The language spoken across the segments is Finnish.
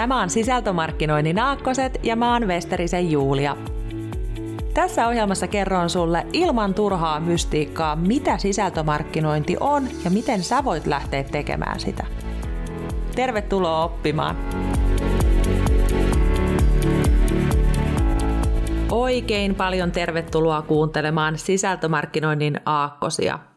Tämä on Sisältömarkkinoinnin Aakkoset ja mä oon Westerisen Julia. Tässä ohjelmassa kerron sulle ilman turhaa mystiikkaa, mitä sisältömarkkinointi on ja miten sä voit lähteä tekemään sitä. Tervetuloa oppimaan! Oikein paljon tervetuloa kuuntelemaan sisältömarkkinoinnin aakkosia –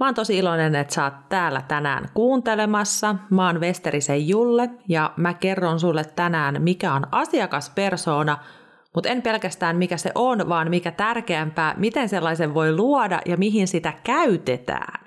Mä oon tosi iloinen, että sä oot täällä tänään kuuntelemassa. Mä oon Westerisen Julle ja mä kerron sulle tänään, mikä on asiakaspersona, mutta en pelkästään mikä se on, vaan mikä tärkeämpää, miten sellaisen voi luoda ja mihin sitä käytetään.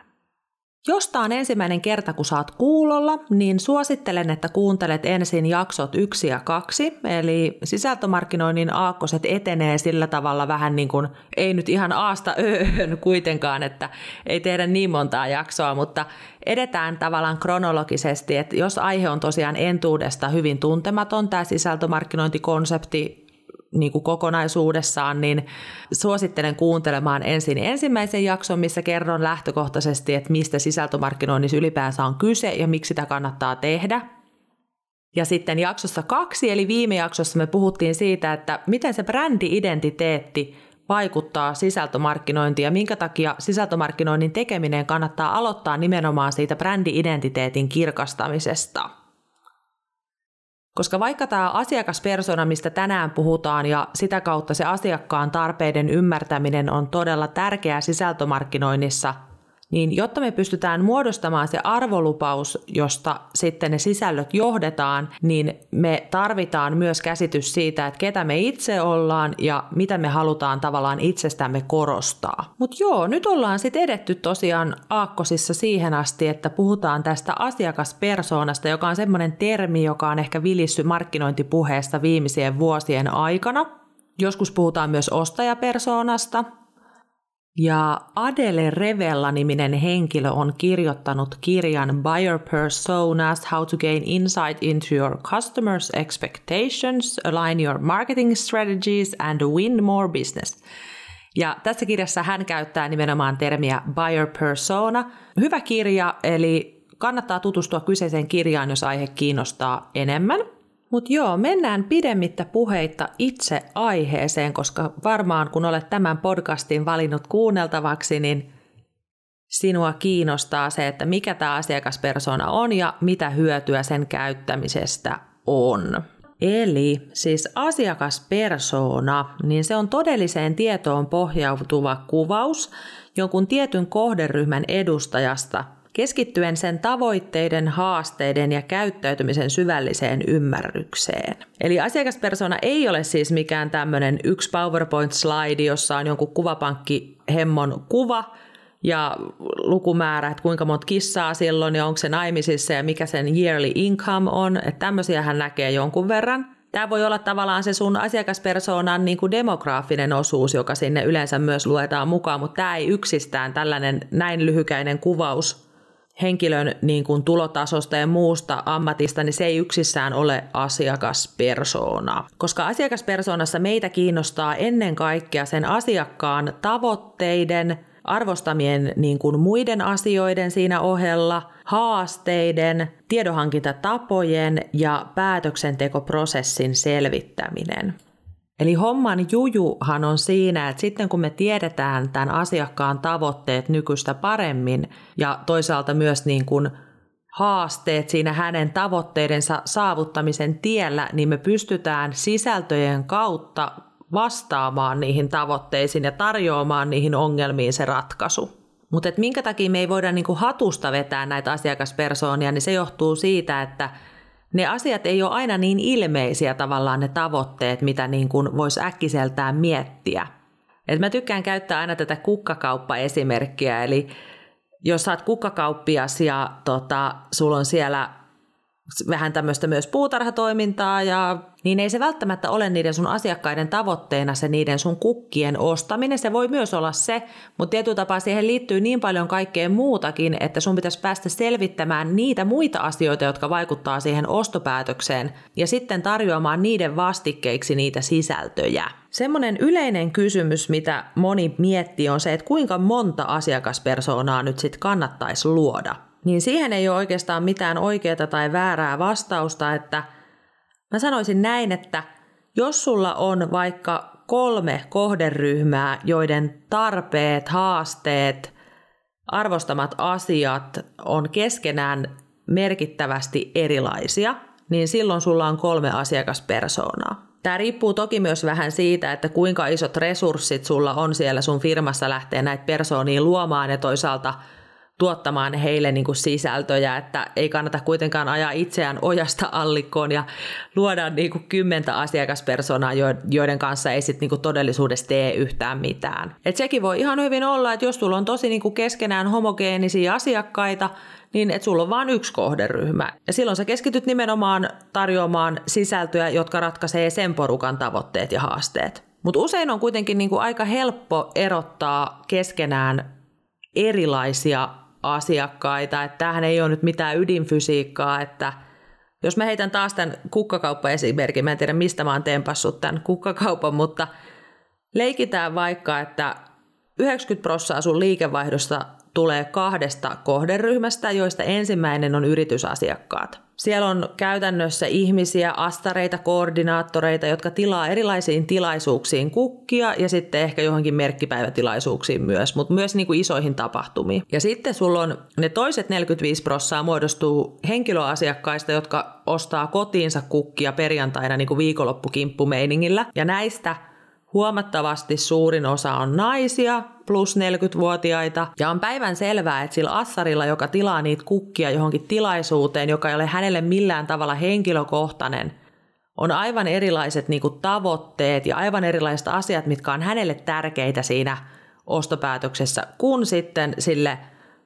Jos tämä on ensimmäinen kerta, kun saat kuulolla, niin suosittelen, että kuuntelet ensin jaksot yksi ja kaksi, eli sisältömarkkinoinnin aakkoset etenee sillä tavalla vähän niin kuin, ei nyt ihan aasta öön kuitenkaan, että ei tehdä niin montaa jaksoa, mutta edetään tavallaan kronologisesti, että jos aihe on tosiaan entuudesta hyvin tuntematon, tämä sisältömarkkinointikonsepti, niin kuin kokonaisuudessaan, niin suosittelen kuuntelemaan ensin ensimmäisen jakson, missä kerron lähtökohtaisesti, että mistä sisältömarkkinoinnissa ylipäänsä on kyse ja miksi sitä kannattaa tehdä. Ja sitten jaksossa kaksi, eli viime jaksossa me puhuttiin siitä, että miten se brändi-identiteetti vaikuttaa sisältömarkkinointiin ja minkä takia sisältömarkkinoinnin tekeminen kannattaa aloittaa nimenomaan siitä brändi-identiteetin kirkastamisesta. Koska vaikka tämä asiakaspersona, mistä tänään puhutaan, ja sitä kautta se asiakkaan tarpeiden ymmärtäminen on todella tärkeää sisältömarkkinoinnissa – niin jotta me pystytään muodostamaan se arvolupaus, josta sitten ne sisällöt johdetaan, niin me tarvitaan myös käsitys siitä, että ketä me itse ollaan ja mitä me halutaan tavallaan itsestämme korostaa. Mutta joo, nyt ollaan sitten edetty tosiaan aakkosissa siihen asti, että puhutaan tästä asiakaspersoonasta, joka on semmoinen termi, joka on ehkä vilissy markkinointipuheesta viimeisien vuosien aikana. Joskus puhutaan myös ostajapersoonasta, ja Adele Revella-niminen henkilö on kirjoittanut kirjan Buyer Personas, How to Gain Insight into Your Customers' Expectations, Align Your Marketing Strategies and Win More Business. Ja tässä kirjassa hän käyttää nimenomaan termiä Buyer Persona. Hyvä kirja, eli kannattaa tutustua kyseiseen kirjaan, jos aihe kiinnostaa enemmän – mutta joo, mennään pidemmittä puheitta itse aiheeseen, koska varmaan kun olet tämän podcastin valinnut kuunneltavaksi, niin sinua kiinnostaa se, että mikä tämä asiakaspersona on ja mitä hyötyä sen käyttämisestä on. Eli siis asiakaspersona, niin se on todelliseen tietoon pohjautuva kuvaus jonkun tietyn kohderyhmän edustajasta – keskittyen sen tavoitteiden, haasteiden ja käyttäytymisen syvälliseen ymmärrykseen. Eli asiakaspersona ei ole siis mikään tämmöinen yksi PowerPoint-slaidi, jossa on jonkun kuvapankki hemmon kuva, ja lukumäärä, että kuinka monta kissaa silloin ja onko se naimisissa ja mikä sen yearly income on, että tämmöisiä hän näkee jonkun verran. Tämä voi olla tavallaan se sun asiakaspersoonan niin kuin demograafinen osuus, joka sinne yleensä myös luetaan mukaan, mutta tämä ei yksistään tällainen näin lyhykäinen kuvaus henkilön niin kuin tulotasosta ja muusta ammatista, niin se ei yksissään ole asiakaspersona. Koska asiakaspersoonassa meitä kiinnostaa ennen kaikkea sen asiakkaan tavoitteiden, arvostamien niin kuin muiden asioiden siinä ohella, haasteiden, tiedonhankintatapojen ja päätöksentekoprosessin selvittäminen. Eli homman jujuhan on siinä, että sitten kun me tiedetään tämän asiakkaan tavoitteet nykyistä paremmin ja toisaalta myös niin kuin haasteet siinä hänen tavoitteidensa saavuttamisen tiellä, niin me pystytään sisältöjen kautta vastaamaan niihin tavoitteisiin ja tarjoamaan niihin ongelmiin se ratkaisu. Mutta minkä takia me ei voida niinku hatusta vetää näitä asiakaspersoonia, niin se johtuu siitä, että ne asiat ei ole aina niin ilmeisiä tavallaan ne tavoitteet, mitä niin kuin voisi äkkiseltään miettiä. Et mä tykkään käyttää aina tätä kukkakauppa-esimerkkiä, eli jos saat kukkakauppias ja tota, sulla on siellä vähän tämmöistä myös puutarhatoimintaa, ja, niin ei se välttämättä ole niiden sun asiakkaiden tavoitteena se niiden sun kukkien ostaminen. Se voi myös olla se, mutta tietyllä tapaa siihen liittyy niin paljon kaikkea muutakin, että sun pitäisi päästä selvittämään niitä muita asioita, jotka vaikuttaa siihen ostopäätökseen, ja sitten tarjoamaan niiden vastikkeiksi niitä sisältöjä. Semmoinen yleinen kysymys, mitä moni miettii, on se, että kuinka monta asiakaspersoonaa nyt sitten kannattaisi luoda – niin siihen ei ole oikeastaan mitään oikeaa tai väärää vastausta, että Mä sanoisin näin, että jos sulla on vaikka kolme kohderyhmää, joiden tarpeet, haasteet, arvostamat asiat on keskenään merkittävästi erilaisia, niin silloin sulla on kolme asiakaspersoonaa. Tämä riippuu toki myös vähän siitä, että kuinka isot resurssit sulla on siellä sun firmassa lähteä näitä persoonia luomaan ja toisaalta tuottamaan heille niin kuin sisältöjä, että ei kannata kuitenkaan ajaa itseään ojasta allikkoon ja luoda niin kuin kymmentä asiakaspersonaa, joiden kanssa ei sit niin todellisuudessa tee yhtään mitään. Et sekin voi ihan hyvin olla, että jos sulla on tosi niin kuin keskenään homogeenisia asiakkaita, niin että sulla on vain yksi kohderyhmä. Ja silloin sä keskityt nimenomaan tarjoamaan sisältöjä, jotka ratkaisee sen porukan tavoitteet ja haasteet. Mutta usein on kuitenkin niin kuin aika helppo erottaa keskenään erilaisia asiakkaita. Että tämähän ei ole nyt mitään ydinfysiikkaa, että jos mä heitän taas tämän kukkakauppa-esimerkin, mä en tiedä mistä mä oon tempassut tämän kukkakaupan, mutta leikitään vaikka, että 90 prosenttia sun liikevaihdosta tulee kahdesta kohderyhmästä, joista ensimmäinen on yritysasiakkaat. Siellä on käytännössä ihmisiä, astareita, koordinaattoreita, jotka tilaa erilaisiin tilaisuuksiin kukkia ja sitten ehkä johonkin merkkipäivätilaisuuksiin myös, mutta myös niin kuin isoihin tapahtumiin. Ja sitten sulla on ne toiset 45 prossaa muodostuu henkilöasiakkaista, jotka ostaa kotiinsa kukkia perjantaina niin kuin viikonloppukimppumeiningillä. Ja näistä Huomattavasti suurin osa on naisia, plus 40-vuotiaita, ja on päivän selvää, että sillä assarilla, joka tilaa niitä kukkia johonkin tilaisuuteen, joka ei ole hänelle millään tavalla henkilökohtainen, on aivan erilaiset niin kuin, tavoitteet ja aivan erilaiset asiat, mitkä on hänelle tärkeitä siinä ostopäätöksessä, kuin sitten sille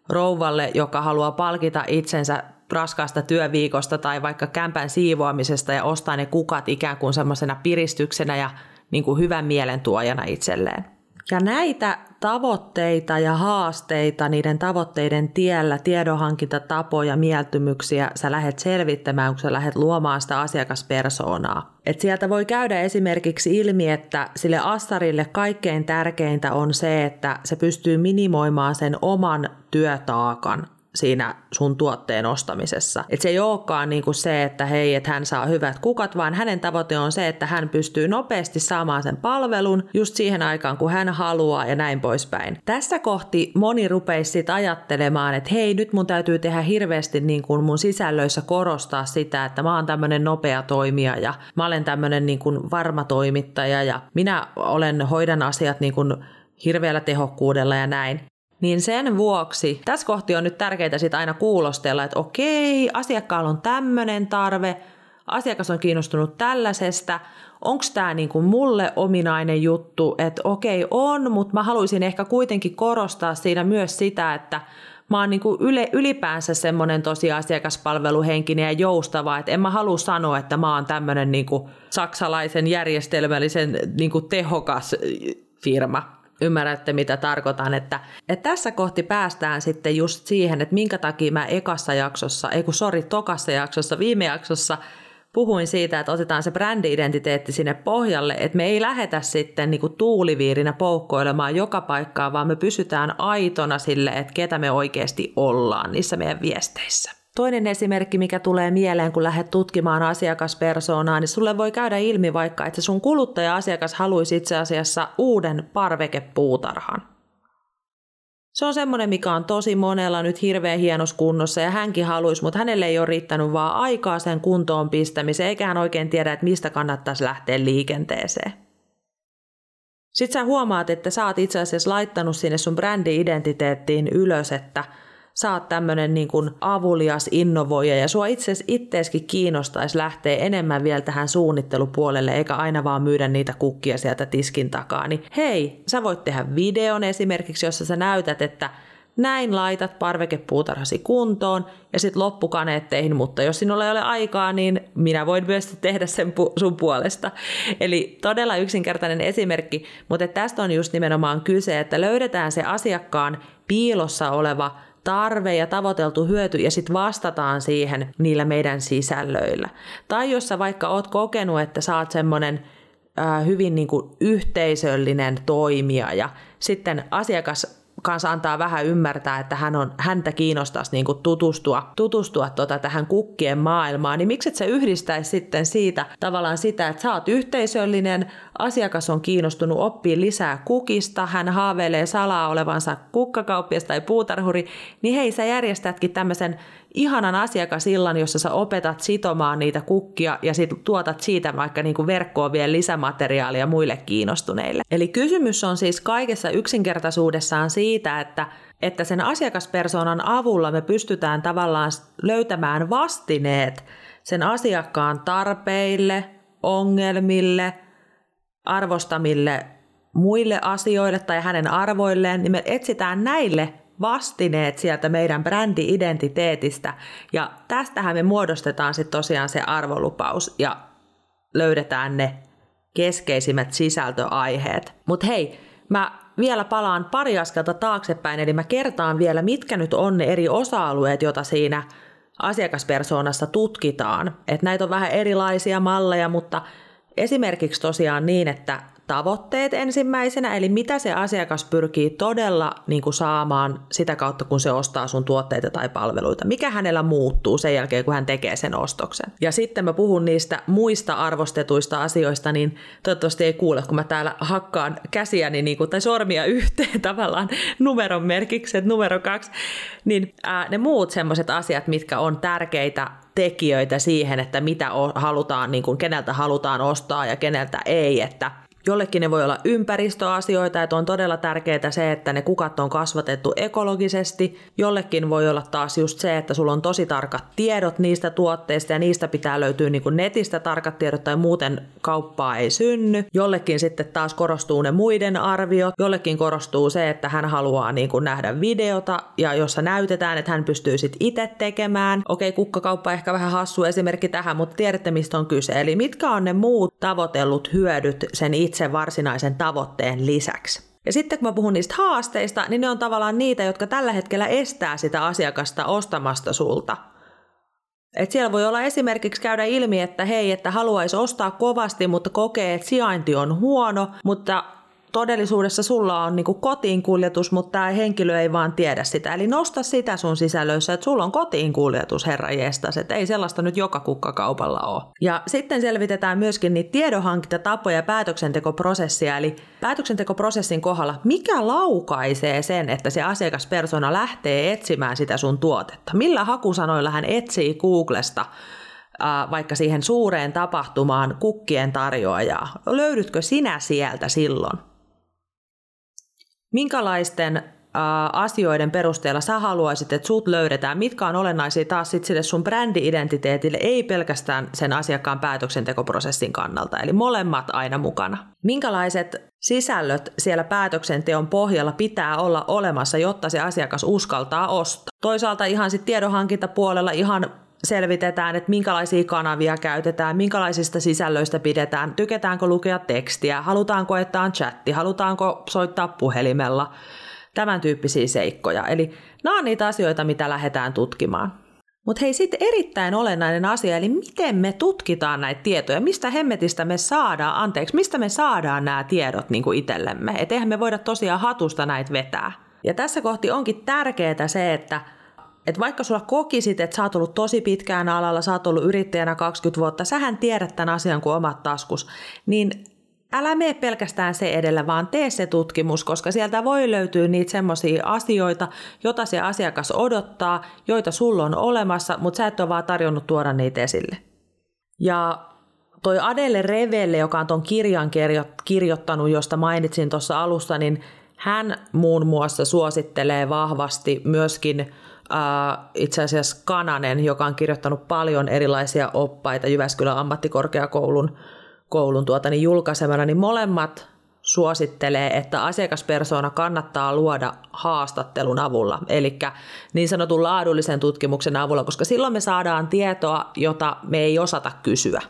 rouvalle, joka haluaa palkita itsensä raskaasta työviikosta tai vaikka kämpän siivoamisesta ja ostaa ne kukat ikään kuin semmoisena piristyksenä ja niin kuin hyvän mielen tuojana itselleen. Ja näitä tavoitteita ja haasteita niiden tavoitteiden tiellä, tiedonhankintatapoja, mieltymyksiä sä lähdet selvittämään, kun sä lähdet luomaan sitä asiakaspersoonaa. Et sieltä voi käydä esimerkiksi ilmi, että sille assarille kaikkein tärkeintä on se, että se pystyy minimoimaan sen oman työtaakan siinä sun tuotteen ostamisessa. Et se ei olekaan niin se, että hei, että hän saa hyvät kukat, vaan hänen tavoite on se, että hän pystyy nopeasti saamaan sen palvelun just siihen aikaan, kun hän haluaa ja näin poispäin. Tässä kohti moni rupeisi sit ajattelemaan, että hei, nyt mun täytyy tehdä hirveästi niin kuin mun sisällöissä korostaa sitä, että mä oon tämmöinen nopea toimija ja mä olen tämmöinen niin kuin varma toimittaja ja minä olen, hoidan asiat niin kuin hirveällä tehokkuudella ja näin niin sen vuoksi tässä kohti on nyt tärkeää sit aina kuulostella, että okei, asiakkaalla on tämmöinen tarve, asiakas on kiinnostunut tällaisesta, onko tämä niinku mulle ominainen juttu, että okei on, mutta mä haluaisin ehkä kuitenkin korostaa siinä myös sitä, että mä oon niinku yle, ylipäänsä semmoinen tosi asiakaspalveluhenkinen ja joustava, että en mä halua sanoa, että mä oon tämmöinen niinku saksalaisen järjestelmällisen niinku tehokas firma ymmärrätte, mitä tarkoitan, että, että tässä kohti päästään sitten just siihen, että minkä takia mä ekassa jaksossa, ei kun sori, tokassa jaksossa, viime jaksossa puhuin siitä, että otetaan se brändi-identiteetti sinne pohjalle, että me ei lähetä sitten niin kuin tuuliviirinä poukkoilemaan joka paikkaa, vaan me pysytään aitona sille, että ketä me oikeasti ollaan niissä meidän viesteissä. Toinen esimerkki, mikä tulee mieleen, kun lähdet tutkimaan asiakaspersoonaa, niin sulle voi käydä ilmi vaikka, että sun kuluttaja-asiakas haluaisi itse asiassa uuden parvekepuutarhan. Se on semmoinen, mikä on tosi monella nyt hirveän hienossa kunnossa ja hänkin haluaisi, mutta hänelle ei ole riittänyt vaan aikaa sen kuntoon pistämiseen, eikä hän oikein tiedä, että mistä kannattaisi lähteä liikenteeseen. Sitten sä huomaat, että sä oot itse asiassa laittanut sinne sun brändi-identiteettiin ylös, että – sä oot tämmöinen niin kuin avulias innovoija ja sua itse itteeskin kiinnostaisi lähteä enemmän vielä tähän suunnittelupuolelle eikä aina vaan myydä niitä kukkia sieltä tiskin takaa, niin hei, sä voit tehdä videon esimerkiksi, jossa sä näytät, että näin laitat parvekepuutarhasi kuntoon ja sitten loppukaneetteihin, mutta jos sinulla ei ole aikaa, niin minä voin myös tehdä sen pu- sun puolesta. Eli todella yksinkertainen esimerkki, mutta tästä on just nimenomaan kyse, että löydetään se asiakkaan piilossa oleva tarve ja tavoiteltu hyöty ja sitten vastataan siihen niillä meidän sisällöillä. Tai jos sä vaikka oot kokenut, että sä oot semmoinen hyvin niin kuin yhteisöllinen toimija ja sitten asiakas kanssa antaa vähän ymmärtää, että hän on, häntä kiinnostaisi niin kuin tutustua, tutustua tota tähän kukkien maailmaan, niin miksi et sä yhdistäisi sitten siitä tavallaan sitä, että sä oot yhteisöllinen, asiakas on kiinnostunut oppii lisää kukista, hän haaveilee salaa olevansa kukkakauppias tai puutarhuri, niin hei, sä järjestätkin tämmöisen ihanan asiakasillan, jossa sä opetat sitomaan niitä kukkia ja sit tuotat siitä vaikka niin verkkoon vielä lisämateriaalia muille kiinnostuneille. Eli kysymys on siis kaikessa yksinkertaisuudessaan siitä, että että sen asiakaspersonan avulla me pystytään tavallaan löytämään vastineet sen asiakkaan tarpeille, ongelmille, arvostamille muille asioille tai hänen arvoilleen, niin me etsitään näille vastineet sieltä meidän brändi-identiteetistä. Ja tästähän me muodostetaan sitten tosiaan se arvolupaus ja löydetään ne keskeisimmät sisältöaiheet. Mutta hei, mä vielä palaan pari askelta taaksepäin, eli mä kertaan vielä, mitkä nyt on ne eri osa-alueet, joita siinä asiakaspersoonassa tutkitaan. Et näitä on vähän erilaisia malleja, mutta esimerkiksi tosiaan niin, että tavoitteet ensimmäisenä, eli mitä se asiakas pyrkii todella niin kuin saamaan sitä kautta, kun se ostaa sun tuotteita tai palveluita. Mikä hänellä muuttuu sen jälkeen, kun hän tekee sen ostoksen. Ja sitten mä puhun niistä muista arvostetuista asioista, niin toivottavasti ei kuule, kun mä täällä hakkaan käsiäni niin kuin, tai sormia yhteen tavallaan numeron merkiksi, että numero kaksi, niin ää, ne muut semmoiset asiat, mitkä on tärkeitä tekijöitä siihen, että mitä halutaan, niin kuin keneltä halutaan ostaa ja keneltä ei, että Jollekin ne voi olla ympäristöasioita, että on todella tärkeää se, että ne kukat on kasvatettu ekologisesti. Jollekin voi olla taas just se, että sulla on tosi tarkat tiedot niistä tuotteista ja niistä pitää löytyä niin kuin netistä tarkat tiedot tai muuten kauppaa ei synny. Jollekin sitten taas korostuu ne muiden arviot. Jollekin korostuu se, että hän haluaa niin kuin nähdä videota ja jossa näytetään, että hän pystyy sitten itse tekemään. Okei, kukkakauppa ehkä vähän hassu esimerkki tähän, mutta tiedätte mistä on kyse. Eli mitkä on ne muut tavoitellut hyödyt sen itse itse varsinaisen tavoitteen lisäksi. Ja sitten kun mä puhun niistä haasteista, niin ne on tavallaan niitä, jotka tällä hetkellä estää sitä asiakasta ostamasta sulta. Et siellä voi olla esimerkiksi käydä ilmi, että hei, että haluaisi ostaa kovasti, mutta kokee, että sijainti on huono, mutta todellisuudessa sulla on niin kotiin kuljetus, mutta tämä henkilö ei vaan tiedä sitä. Eli nosta sitä sun sisällöissä, että sulla on kotiin kuljetus, herra jestas, että ei sellaista nyt joka kukkakaupalla ole. Ja sitten selvitetään myöskin niitä tiedonhankintatapoja ja päätöksentekoprosessia, eli päätöksentekoprosessin kohdalla, mikä laukaisee sen, että se asiakaspersona lähtee etsimään sitä sun tuotetta? Millä hakusanoilla hän etsii Googlesta vaikka siihen suureen tapahtumaan kukkien tarjoajaa? Löydytkö sinä sieltä silloin? Minkälaisten asioiden perusteella sä haluaisit, että sut löydetään, mitkä on olennaisia taas sit sille sun brändi-identiteetille, ei pelkästään sen asiakkaan päätöksentekoprosessin kannalta, eli molemmat aina mukana. Minkälaiset sisällöt siellä päätöksenteon pohjalla pitää olla olemassa, jotta se asiakas uskaltaa ostaa. Toisaalta ihan sitten tiedonhankintapuolella ihan selvitetään, että minkälaisia kanavia käytetään, minkälaisista sisällöistä pidetään, tykätäänkö lukea tekstiä, halutaanko, että on chatti, halutaanko soittaa puhelimella, tämän tyyppisiä seikkoja. Eli nämä on niitä asioita, mitä lähdetään tutkimaan. Mutta hei, sitten erittäin olennainen asia, eli miten me tutkitaan näitä tietoja, mistä hemmetistä me saadaan, anteeksi, mistä me saadaan nämä tiedot niin kuin itsellemme. Et eihän me voida tosiaan hatusta näitä vetää. Ja tässä kohti onkin tärkeää se, että et vaikka sulla kokisit, että sä oot ollut tosi pitkään alalla, sä oot ollut yrittäjänä 20 vuotta, sähän tiedät tämän asian kuin omat taskus, niin älä mene pelkästään se edellä, vaan tee se tutkimus, koska sieltä voi löytyä niitä semmoisia asioita, joita se asiakas odottaa, joita sulla on olemassa, mutta sä et ole vaan tarjonnut tuoda niitä esille. Ja toi Adele Revelle, joka on ton kirjan kirjoittanut, josta mainitsin tuossa alussa, niin hän muun muassa suosittelee vahvasti myöskin äh, itse asiassa Kananen, joka on kirjoittanut paljon erilaisia oppaita Jyväskylän ammattikorkeakoulun koulun tuota, niin julkaisemana, niin molemmat suosittelee, että asiakaspersona kannattaa luoda haastattelun avulla, eli niin sanotun laadullisen tutkimuksen avulla, koska silloin me saadaan tietoa, jota me ei osata kysyä.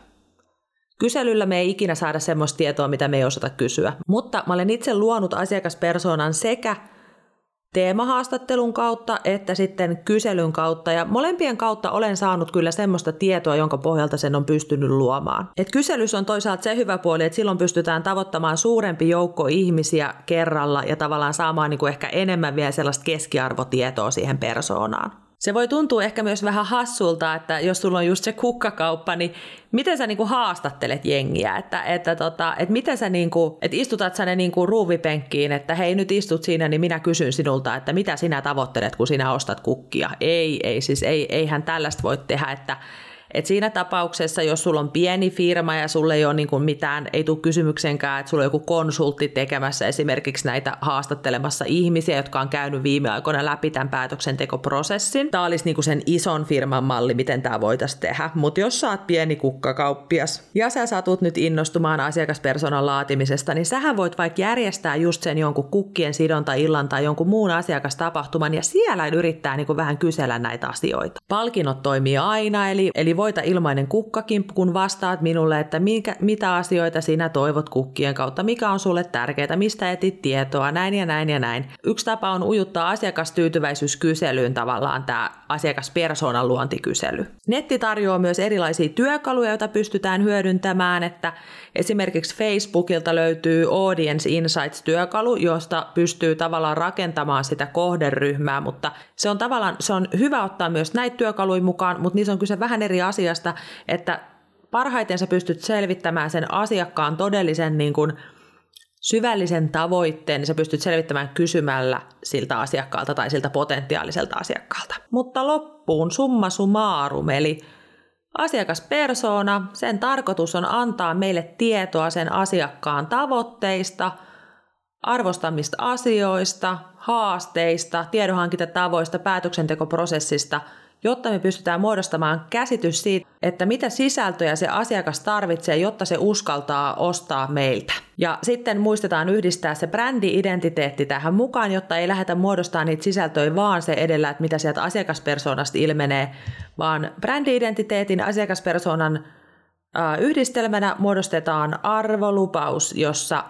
Kyselyllä me ei ikinä saada semmoista tietoa, mitä me ei osata kysyä. Mutta mä olen itse luonut asiakaspersonan sekä teemahaastattelun kautta että sitten kyselyn kautta. Ja molempien kautta olen saanut kyllä semmoista tietoa, jonka pohjalta sen on pystynyt luomaan. Et kyselys on toisaalta se hyvä puoli, että silloin pystytään tavoittamaan suurempi joukko ihmisiä kerralla ja tavallaan saamaan niin kuin ehkä enemmän vielä sellaista keskiarvotietoa siihen persoonaan. Se voi tuntua ehkä myös vähän hassulta, että jos sulla on just se kukkakauppa, niin miten sä niinku haastattelet jengiä, että, että, tota, että miten sä niinku, että istutat sä ne niinku ruuvipenkkiin, että hei nyt istut siinä, niin minä kysyn sinulta, että mitä sinä tavoittelet, kun sinä ostat kukkia. Ei, ei, siis ei, eihän tällaista voi tehdä, että et siinä tapauksessa, jos sulla on pieni firma ja sulle ei ole niin kuin mitään, ei tule kysymyksenkään, että sulla on joku konsultti tekemässä esimerkiksi näitä haastattelemassa ihmisiä, jotka on käynyt viime aikoina läpi tämän päätöksentekoprosessin. Tämä olisi niin kuin sen ison firman malli, miten tämä voitaisiin tehdä. Mutta jos sä oot pieni kukkakauppias ja sä satut nyt innostumaan asiakaspersonan laatimisesta, niin sähän voit vaikka järjestää just sen jonkun kukkien sidonta illan tai jonkun muun asiakastapahtuman ja siellä yrittää niin kuin vähän kysellä näitä asioita. Palkinnot toimii aina, eli, eli voita ilmainen kukkakin, kun vastaat minulle, että mikä, mitä asioita sinä toivot kukkien kautta, mikä on sulle tärkeää, mistä etit tietoa, näin ja näin ja näin. Yksi tapa on ujuttaa asiakastyytyväisyyskyselyyn tavallaan tämä asiakaspersonan luontikysely. Netti tarjoaa myös erilaisia työkaluja, joita pystytään hyödyntämään, että esimerkiksi Facebookilta löytyy Audience Insights-työkalu, josta pystyy tavallaan rakentamaan sitä kohderyhmää, mutta se on tavallaan se on hyvä ottaa myös näitä työkaluja mukaan, mutta niissä on kyse vähän eri asiasta, että parhaiten sä pystyt selvittämään sen asiakkaan todellisen niin kuin, syvällisen tavoitteen, niin sä pystyt selvittämään kysymällä siltä asiakkaalta tai siltä potentiaaliselta asiakkaalta. Mutta loppuun summa summarum, eli asiakaspersona, sen tarkoitus on antaa meille tietoa sen asiakkaan tavoitteista, arvostamista asioista, haasteista, tiedonhankintatavoista, päätöksentekoprosessista – jotta me pystytään muodostamaan käsitys siitä, että mitä sisältöjä se asiakas tarvitsee, jotta se uskaltaa ostaa meiltä. Ja sitten muistetaan yhdistää se brändi-identiteetti tähän mukaan, jotta ei lähdetä muodostamaan niitä sisältöjä vaan se edellä, että mitä sieltä asiakaspersoonasta ilmenee, vaan brändi-identiteetin asiakaspersonan yhdistelmänä muodostetaan arvolupaus, jossa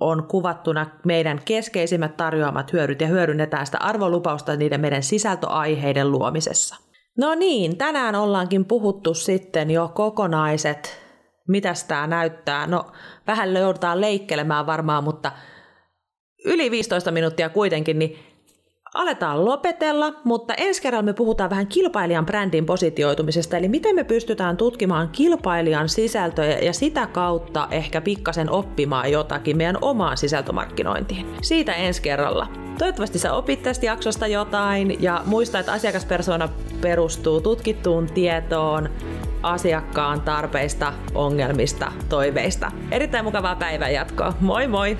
on kuvattuna meidän keskeisimmät tarjoamat hyödyt ja hyödynnetään sitä arvolupausta niiden meidän sisältöaiheiden luomisessa. No niin, tänään ollaankin puhuttu sitten jo kokonaiset, mitä tämä näyttää. No, vähän joudutaan leikkelemään varmaan, mutta yli 15 minuuttia kuitenkin, niin aletaan lopetella, mutta ensi kerralla me puhutaan vähän kilpailijan brändin positioitumisesta, eli miten me pystytään tutkimaan kilpailijan sisältöjä ja sitä kautta ehkä pikkasen oppimaan jotakin meidän omaan sisältömarkkinointiin. Siitä ensi kerralla. Toivottavasti sä opit tästä jaksosta jotain ja muista, että asiakaspersona perustuu tutkittuun tietoon asiakkaan tarpeista, ongelmista, toiveista. Erittäin mukavaa päivän jatkoa. Moi moi!